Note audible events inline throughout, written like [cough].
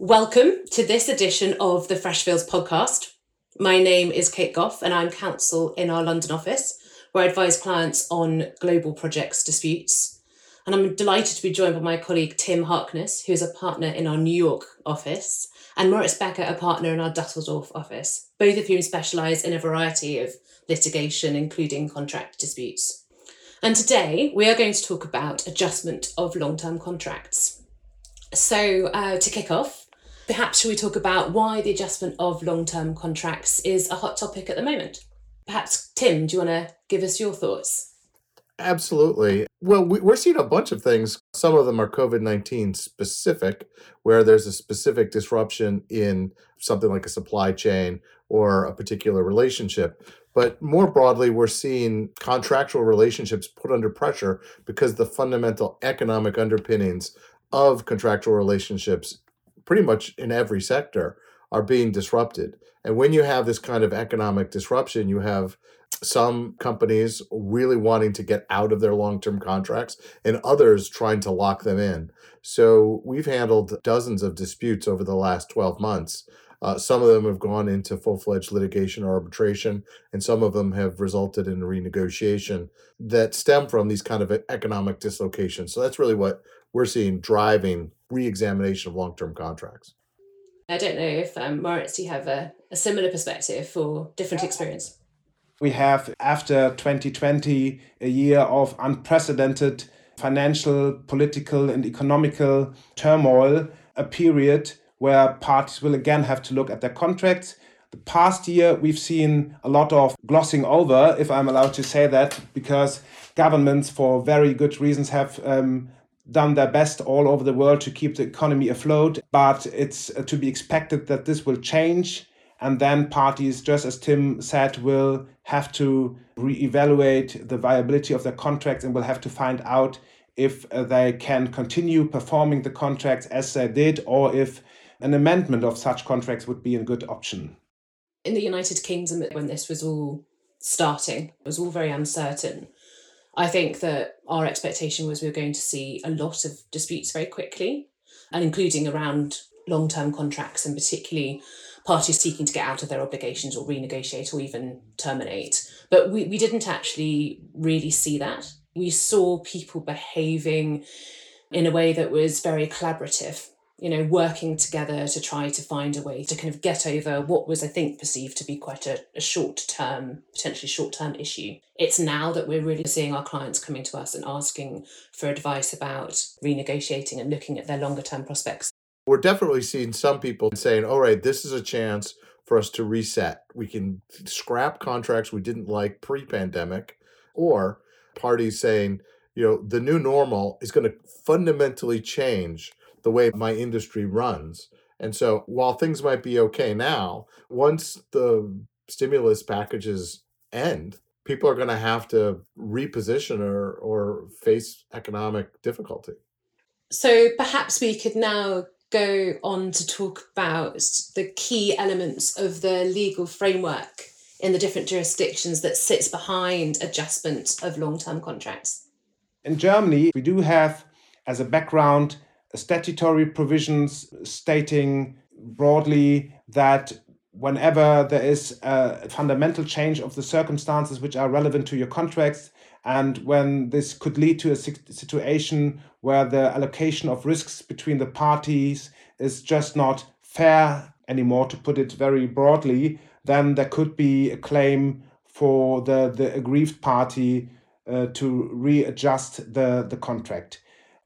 Welcome to this edition of the Freshfields podcast. My name is Kate Gough, and I'm counsel in our London office, where I advise clients on global projects disputes. And I'm delighted to be joined by my colleague Tim Harkness, who is a partner in our New York office, and Moritz Becker, a partner in our Dusseldorf office, both of whom specialise in a variety of litigation, including contract disputes. And today we are going to talk about adjustment of long term contracts. So, uh, to kick off, Perhaps should we talk about why the adjustment of long term contracts is a hot topic at the moment? Perhaps, Tim, do you want to give us your thoughts? Absolutely. Well, we're seeing a bunch of things. Some of them are COVID 19 specific, where there's a specific disruption in something like a supply chain or a particular relationship. But more broadly, we're seeing contractual relationships put under pressure because the fundamental economic underpinnings of contractual relationships pretty much in every sector are being disrupted. And when you have this kind of economic disruption, you have some companies really wanting to get out of their long term contracts and others trying to lock them in. So we've handled dozens of disputes over the last 12 months. Uh, some of them have gone into full fledged litigation or arbitration, and some of them have resulted in renegotiation that stem from these kind of economic dislocations. So that's really what we're seeing driving re-examination of long-term contracts. I don't know if um, Moritz, you have a, a similar perspective or different experience. We have after 2020 a year of unprecedented financial, political, and economical turmoil, a period where parties will again have to look at their contracts. The past year, we've seen a lot of glossing over, if I'm allowed to say that, because governments, for very good reasons, have um, done their best all over the world to keep the economy afloat. But it's uh, to be expected that this will change. And then parties, just as Tim said, will have to reevaluate the viability of their contracts and will have to find out if uh, they can continue performing the contracts as they did or if an amendment of such contracts would be a good option. In the United Kingdom, when this was all starting, it was all very uncertain. I think that our expectation was we were going to see a lot of disputes very quickly, and including around long term contracts and particularly parties seeking to get out of their obligations or renegotiate or even terminate. But we, we didn't actually really see that. We saw people behaving in a way that was very collaborative you know, working together to try to find a way to kind of get over what was, I think, perceived to be quite a, a short term, potentially short term issue. It's now that we're really seeing our clients coming to us and asking for advice about renegotiating and looking at their longer term prospects. We're definitely seeing some people saying, all right, this is a chance for us to reset. We can scrap contracts we didn't like pre pandemic, or parties saying, you know, the new normal is going to fundamentally change the way my industry runs. And so while things might be okay now, once the stimulus packages end, people are going to have to reposition or, or face economic difficulty. So perhaps we could now go on to talk about the key elements of the legal framework in the different jurisdictions that sits behind adjustment of long-term contracts. In Germany, we do have as a background statutory provisions stating broadly that whenever there is a fundamental change of the circumstances which are relevant to your contracts, and when this could lead to a situation where the allocation of risks between the parties is just not fair anymore, to put it very broadly, then there could be a claim for the, the aggrieved party uh, to readjust the, the contract.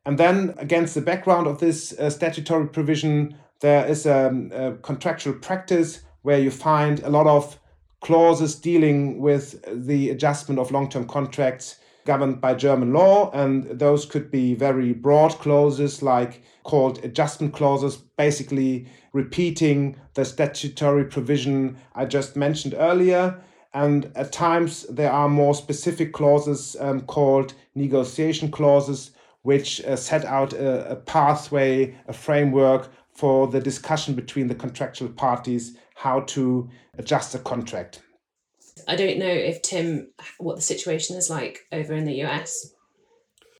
And then, against the background of this uh, statutory provision, there is a, a, contractual practice where you find a lot of clauses dealing with the adjustment of long term contracts governed by German law. And those could be very broad clauses, like called adjustment clauses, basically repeating the statutory provision I just mentioned earlier. And at times, there are more specific clauses um, called negotiation clauses which uh, set out a, a pathway, a framework for the discussion between the contractual parties how to adjust the contract. I don't know if Tim, what the situation is like over in the US.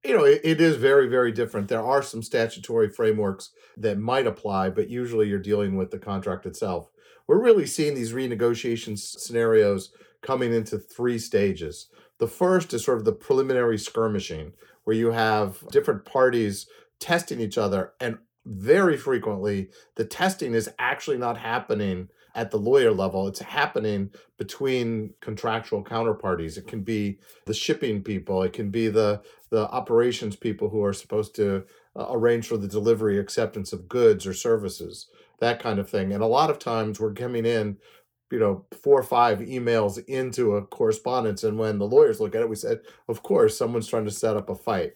You know, it, it is very, very different. There are some statutory frameworks that might apply, but usually you're dealing with the contract itself. We're really seeing these renegotiation scenarios coming into three stages. The first is sort of the preliminary skirmishing, where you have different parties testing each other, and very frequently the testing is actually not happening at the lawyer level. It's happening between contractual counterparties. It can be the shipping people, it can be the the operations people who are supposed to uh, arrange for the delivery acceptance of goods or services, that kind of thing. And a lot of times we're coming in you know four or five emails into a correspondence and when the lawyers look at it we said of course someone's trying to set up a fight.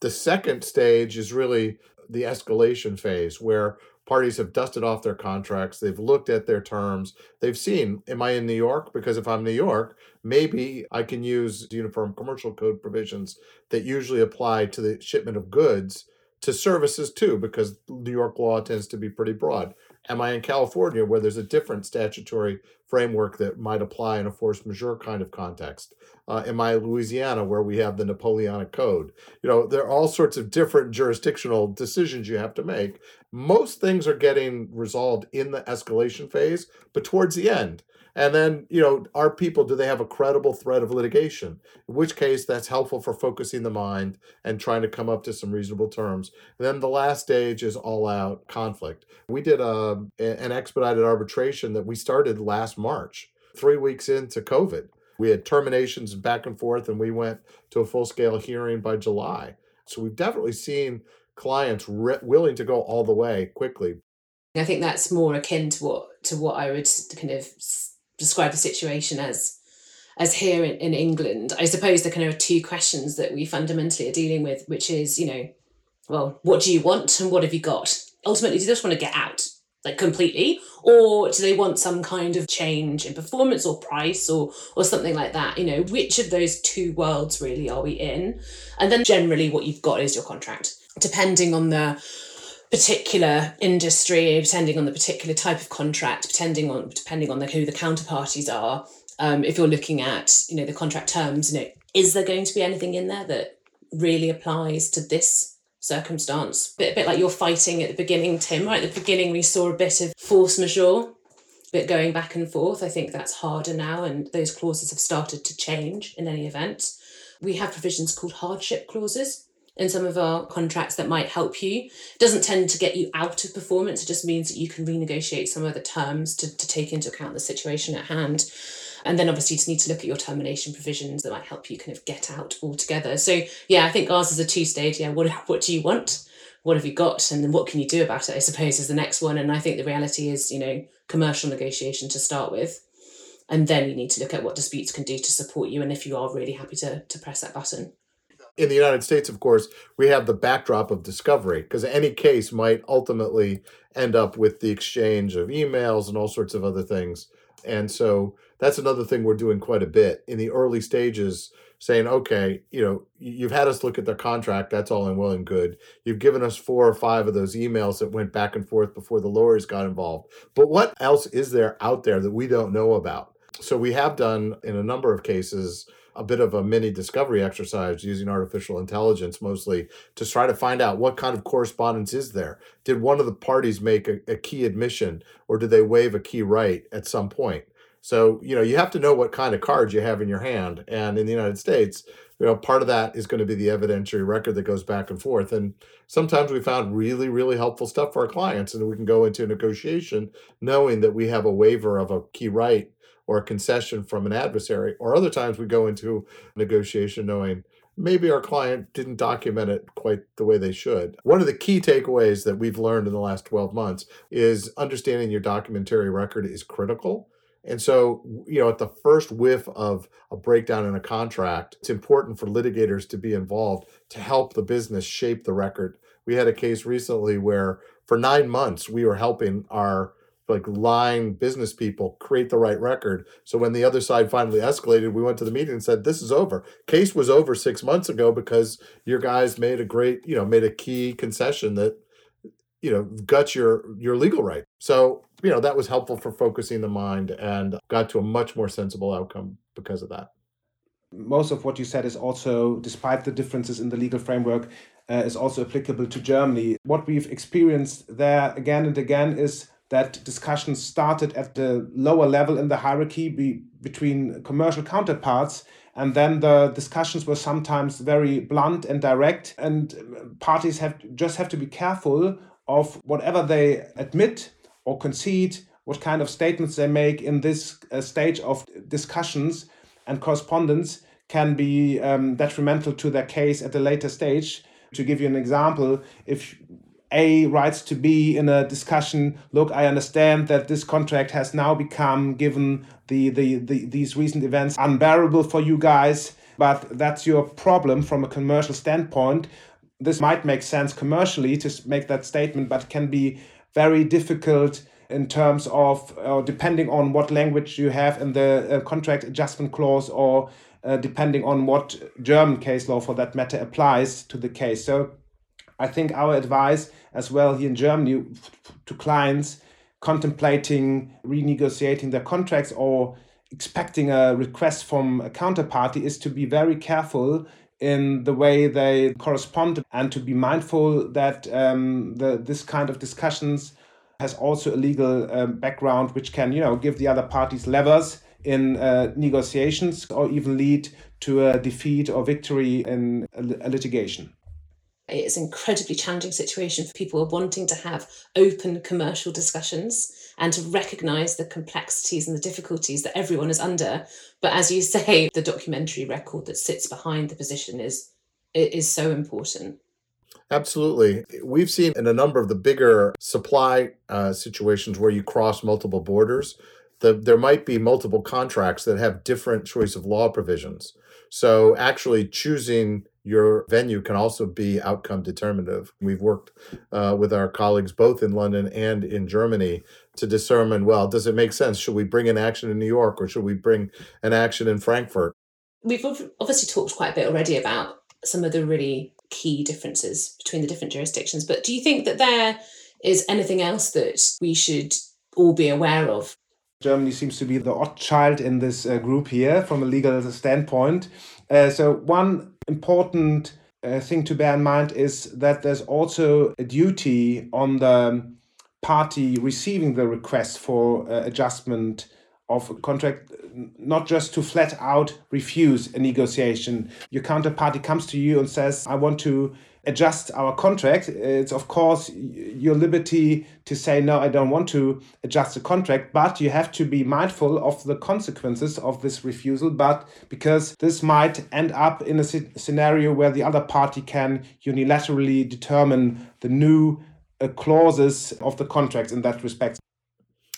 The second stage is really the escalation phase where parties have dusted off their contracts they've looked at their terms they've seen am i in new york? Because if i'm new york maybe i can use uniform commercial code provisions that usually apply to the shipment of goods to services too because new york law tends to be pretty broad Am I in California where there's a different statutory framework that might apply in a force majeure kind of context? Uh, am I Louisiana where we have the Napoleonic Code? You know, there are all sorts of different jurisdictional decisions you have to make. Most things are getting resolved in the escalation phase, but towards the end, and then, you know, are people, do they have a credible threat of litigation? In which case, that's helpful for focusing the mind and trying to come up to some reasonable terms. And then the last stage is all out conflict. We did um, a, an expedited arbitration that we started last March, three weeks into COVID. We had terminations back and forth, and we went to a full scale hearing by July. So we've definitely seen clients re- willing to go all the way quickly. I think that's more akin to what to what I would kind of describe the situation as as here in, in England, I suppose there kind of two questions that we fundamentally are dealing with, which is, you know, well, what do you want and what have you got? Ultimately, do they just want to get out, like completely, or do they want some kind of change in performance or price or or something like that? You know, which of those two worlds really are we in? And then generally what you've got is your contract. Depending on the particular industry, depending on the particular type of contract, depending on depending on the, who the counterparties are. Um, if you're looking at you know the contract terms, you know, is there going to be anything in there that really applies to this circumstance? Bit a bit like you're fighting at the beginning, Tim. Right at the beginning, we saw a bit of force majeure, bit going back and forth. I think that's harder now, and those clauses have started to change. In any event, we have provisions called hardship clauses in some of our contracts that might help you. It doesn't tend to get you out of performance, it just means that you can renegotiate some of the terms to, to take into account the situation at hand. And then obviously you just need to look at your termination provisions that might help you kind of get out altogether. So yeah, I think ours is a two stage. Yeah, what what do you want? What have you got? And then what can you do about it, I suppose, is the next one. And I think the reality is, you know, commercial negotiation to start with. And then you need to look at what disputes can do to support you and if you are really happy to, to press that button in the United States, of course, we have the backdrop of discovery because any case might ultimately end up with the exchange of emails and all sorts of other things. And so that's another thing we're doing quite a bit in the early stages, saying, okay, you know, you've had us look at their contract, that's all in well and good. You've given us four or five of those emails that went back and forth before the lawyers got involved. But what else is there out there that we don't know about? So we have done in a number of cases a bit of a mini discovery exercise using artificial intelligence mostly to try to find out what kind of correspondence is there. Did one of the parties make a, a key admission or did they waive a key right at some point? So, you know, you have to know what kind of cards you have in your hand. And in the United States, you know, part of that is going to be the evidentiary record that goes back and forth. And sometimes we found really, really helpful stuff for our clients. And we can go into a negotiation knowing that we have a waiver of a key right or a concession from an adversary. Or other times we go into a negotiation knowing maybe our client didn't document it quite the way they should. One of the key takeaways that we've learned in the last 12 months is understanding your documentary record is critical. And so, you know, at the first whiff of a breakdown in a contract, it's important for litigators to be involved to help the business shape the record. We had a case recently where for nine months we were helping our like line business people create the right record. So when the other side finally escalated, we went to the meeting and said, "This is over. Case was over six months ago because your guys made a great, you know, made a key concession that, you know, guts your your legal right." So you know that was helpful for focusing the mind and got to a much more sensible outcome because of that. most of what you said is also, despite the differences in the legal framework, uh, is also applicable to Germany. What we've experienced there again and again is that discussions started at the lower level in the hierarchy be, between commercial counterparts and then the discussions were sometimes very blunt and direct and parties have just have to be careful of whatever they admit or concede what kind of statements they make in this uh, stage of discussions and correspondence can be um, detrimental to their case at a later stage. To give you an example, if A writes to B in a discussion, look, I understand that this contract has now become, given the, the, the these recent events, unbearable for you guys, but that's your problem from a commercial standpoint. This might make sense commercially to make that statement, but can be very difficult in terms of uh, depending on what language you have in the uh, contract adjustment clause or uh, depending on what German case law for that matter applies to the case. So I think our advice as well here in Germany to clients contemplating renegotiating their contracts or expecting a request from a counterparty is to be very careful in the way they correspond and to be mindful that um, the, this kind of discussions has also a legal um, background which can you know give the other parties levers in uh, negotiations or even lead to a defeat or victory in a, a litigation. It's an incredibly challenging situation for people wanting to have open commercial discussions and to recognize the complexities and the difficulties that everyone is under. But as you say, the documentary record that sits behind the position is is so important. Absolutely. We've seen in a number of the bigger supply uh, situations where you cross multiple borders, the, there might be multiple contracts that have different choice of law provisions. So actually choosing your venue can also be outcome determinative. We've worked uh, with our colleagues both in London and in Germany to determine well, does it make sense? Should we bring an action in New York or should we bring an action in Frankfurt? We've obviously talked quite a bit already about some of the really key differences between the different jurisdictions. But do you think that there is anything else that we should all be aware of? Germany seems to be the odd child in this uh, group here from a legal standpoint. Uh, so, one important uh, thing to bear in mind is that there's also a duty on the party receiving the request for uh, adjustment of a contract not just to flat out refuse a negotiation. Your counterparty comes to you and says, I want to adjust our contract. It's, of course, your liberty to say, no, I don't want to adjust the contract, but you have to be mindful of the consequences of this refusal. But because this might end up in a scenario where the other party can unilaterally determine the new uh, clauses of the contract in that respect.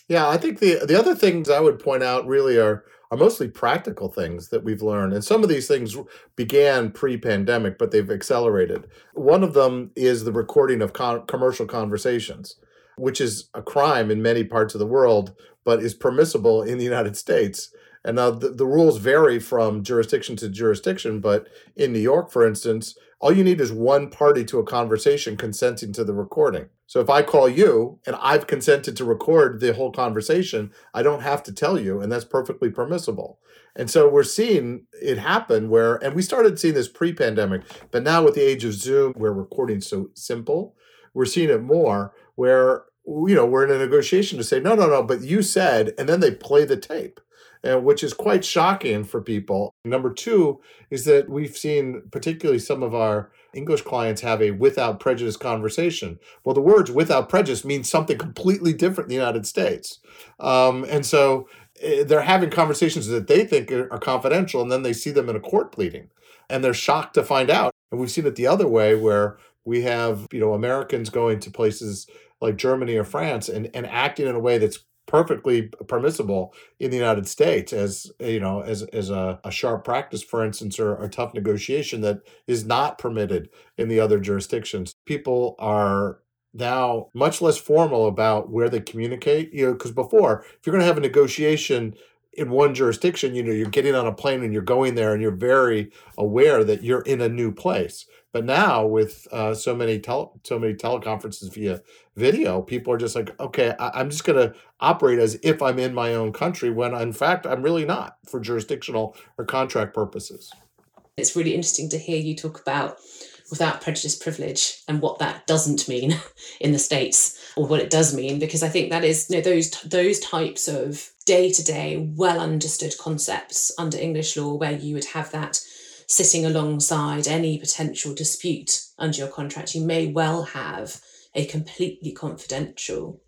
Yeah, I think the the other things I would point out really are are mostly practical things that we've learned. And some of these things began pre-pandemic, but they've accelerated. One of them is the recording of con- commercial conversations, which is a crime in many parts of the world, but is permissible in the United States. And now the, the rules vary from jurisdiction to jurisdiction, but in New York, for instance, all you need is one party to a conversation consenting to the recording. So if I call you and I've consented to record the whole conversation, I don't have to tell you, and that's perfectly permissible. And so we're seeing it happen where, and we started seeing this pre pandemic, but now with the age of Zoom, where recording's so simple, we're seeing it more where, you know, we're in a negotiation to say, no, no, no, but you said, and then they play the tape uh, which is quite shocking for people. Number two is that we've seen, particularly some of our English clients, have a without prejudice conversation. Well, the words without prejudice means something completely different in the United States. Um, and so uh, they're having conversations that they think are, are confidential, and then they see them in a court pleading, and they're shocked to find out. And we've seen it the other way where we have you know Americans going to places like Germany or France and, and acting in a way that's perfectly permissible in the United States as you know as as a, a sharp practice, for instance, or a tough negotiation that is not permitted in the other jurisdictions. People are now much less formal about where they communicate. You know, because before, if you're going to have a negotiation in one jurisdiction, you know, you're getting on a plane and you're going there and you're very aware that you're in a new place. But now with uh, so many tele- so many teleconferences via video, people are just like, okay, I- I'm just going to operate as if I'm in my own country when in fact I'm really not for jurisdictional or contract purposes. It's really interesting to hear you talk about without prejudice privilege and what that doesn't mean [laughs] in the states or what it does mean because i think that is you know, those those types of day-to-day well understood concepts under english law where you would have that sitting alongside any potential dispute under your contract you may well have a completely confidential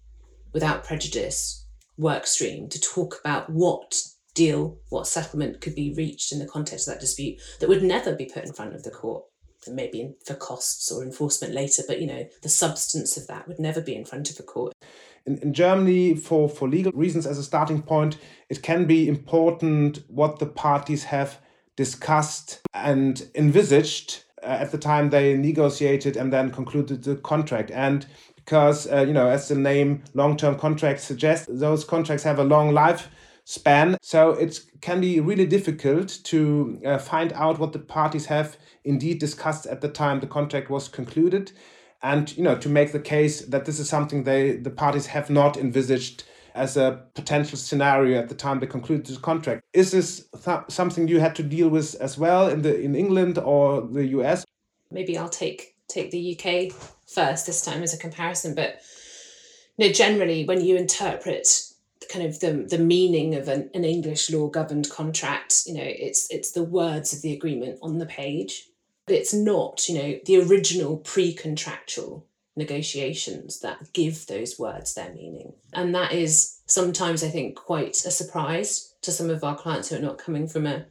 without prejudice work stream to talk about what deal what settlement could be reached in the context of that dispute that would never be put in front of the court maybe for costs or enforcement later, but you know, the substance of that would never be in front of a court. In, in Germany, for, for legal reasons as a starting point, it can be important what the parties have discussed and envisaged uh, at the time they negotiated and then concluded the contract. And because, uh, you know, as the name long term contracts suggest, those contracts have a long life span. So it can be really difficult to uh, find out what the parties have indeed discussed at the time the contract was concluded, and you know to make the case that this is something they the parties have not envisaged as a potential scenario at the time they concluded the contract. Is this th- something you had to deal with as well in the in England or the US? Maybe I'll take take the UK first this time as a comparison, but you know, generally when you interpret kind of the the meaning of an, an English law governed contract. You know, it's it's the words of the agreement on the page. But it's not, you know, the original pre-contractual negotiations that give those words their meaning. And that is sometimes I think quite a surprise to some of our clients who are not coming from a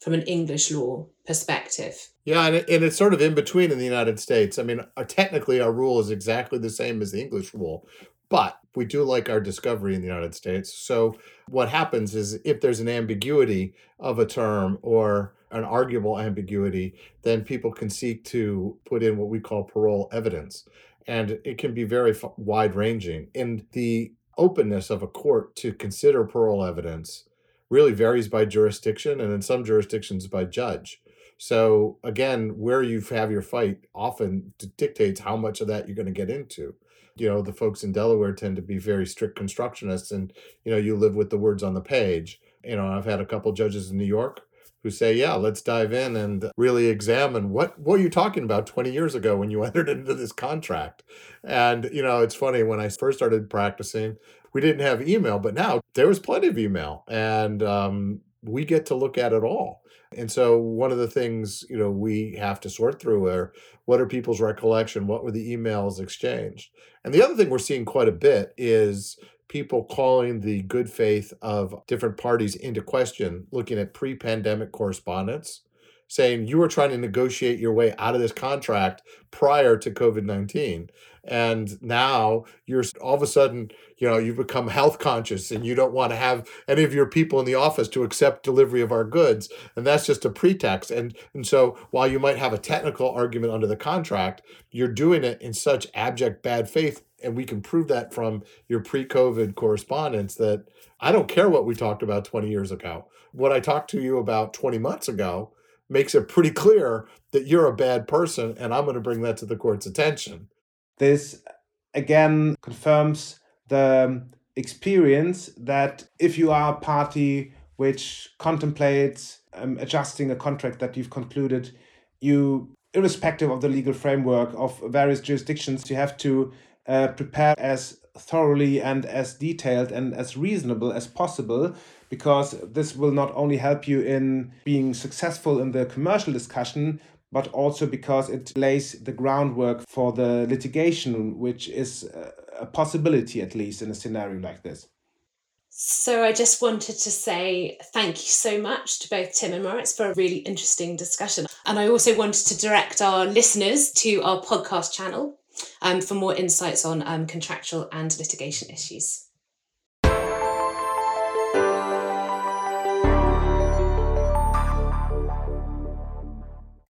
from an English law perspective. Yeah, and, and it's sort of in between in the United States. I mean, uh, technically, our rule is exactly the same as the English rule, but we do like our discovery in the United States. So what happens is if there's an ambiguity of a term or an arguable ambiguity, then people can seek to put in what we call parol evidence. And it can be very wide ranging. And the openness of a court to consider parol evidence really varies by jurisdiction and in some jurisdictions by judge. So again, where you have your fight often dictates how much of that you're going to get into you know the folks in delaware tend to be very strict constructionists and you know you live with the words on the page you know i've had a couple judges in new york who say yeah let's dive in and really examine what what are you talking about 20 years ago when you [laughs] entered into this contract and you know it's funny when i first started practicing we didn't have email but now there was plenty of email and um, we get to look at it all and so one of the things, you know, we have to sort through are what are people's recollection? What were the emails exchanged? And the other thing we're seeing quite a bit is people calling the good faith of different parties into question, looking at pre-pandemic correspondence saying you were trying to negotiate your way out of this contract prior to COVID 19. And now you're all of a sudden, you know, you've become health conscious and you don't want to have any of your people in the office to accept delivery of our goods. And that's just a pretext. And, and so while you might have a technical argument under the contract, you're doing it in such abject bad faith. And we can prove that from your pre COVID correspondence that I don't care what we talked about 20 years ago. What I talked to you about 20 months ago makes it pretty clear that you're a bad person, and I'm going to bring that to the court's attention. This again confirms the experience that if you are a party which contemplates um, adjusting a contract that you've concluded, you, irrespective of the legal framework of various jurisdictions, you have to uh, prepare as thoroughly and as detailed and as reasonable as possible because this will not only help you in being successful in the commercial discussion but also because it lays the groundwork for the litigation which is a possibility at least in a scenario like this so I just wanted to say thank you so much to both Tim and Moritz for a really interesting discussion. And I also wanted to direct our listeners to our podcast channel for more insights on um, contractual and litigation issues.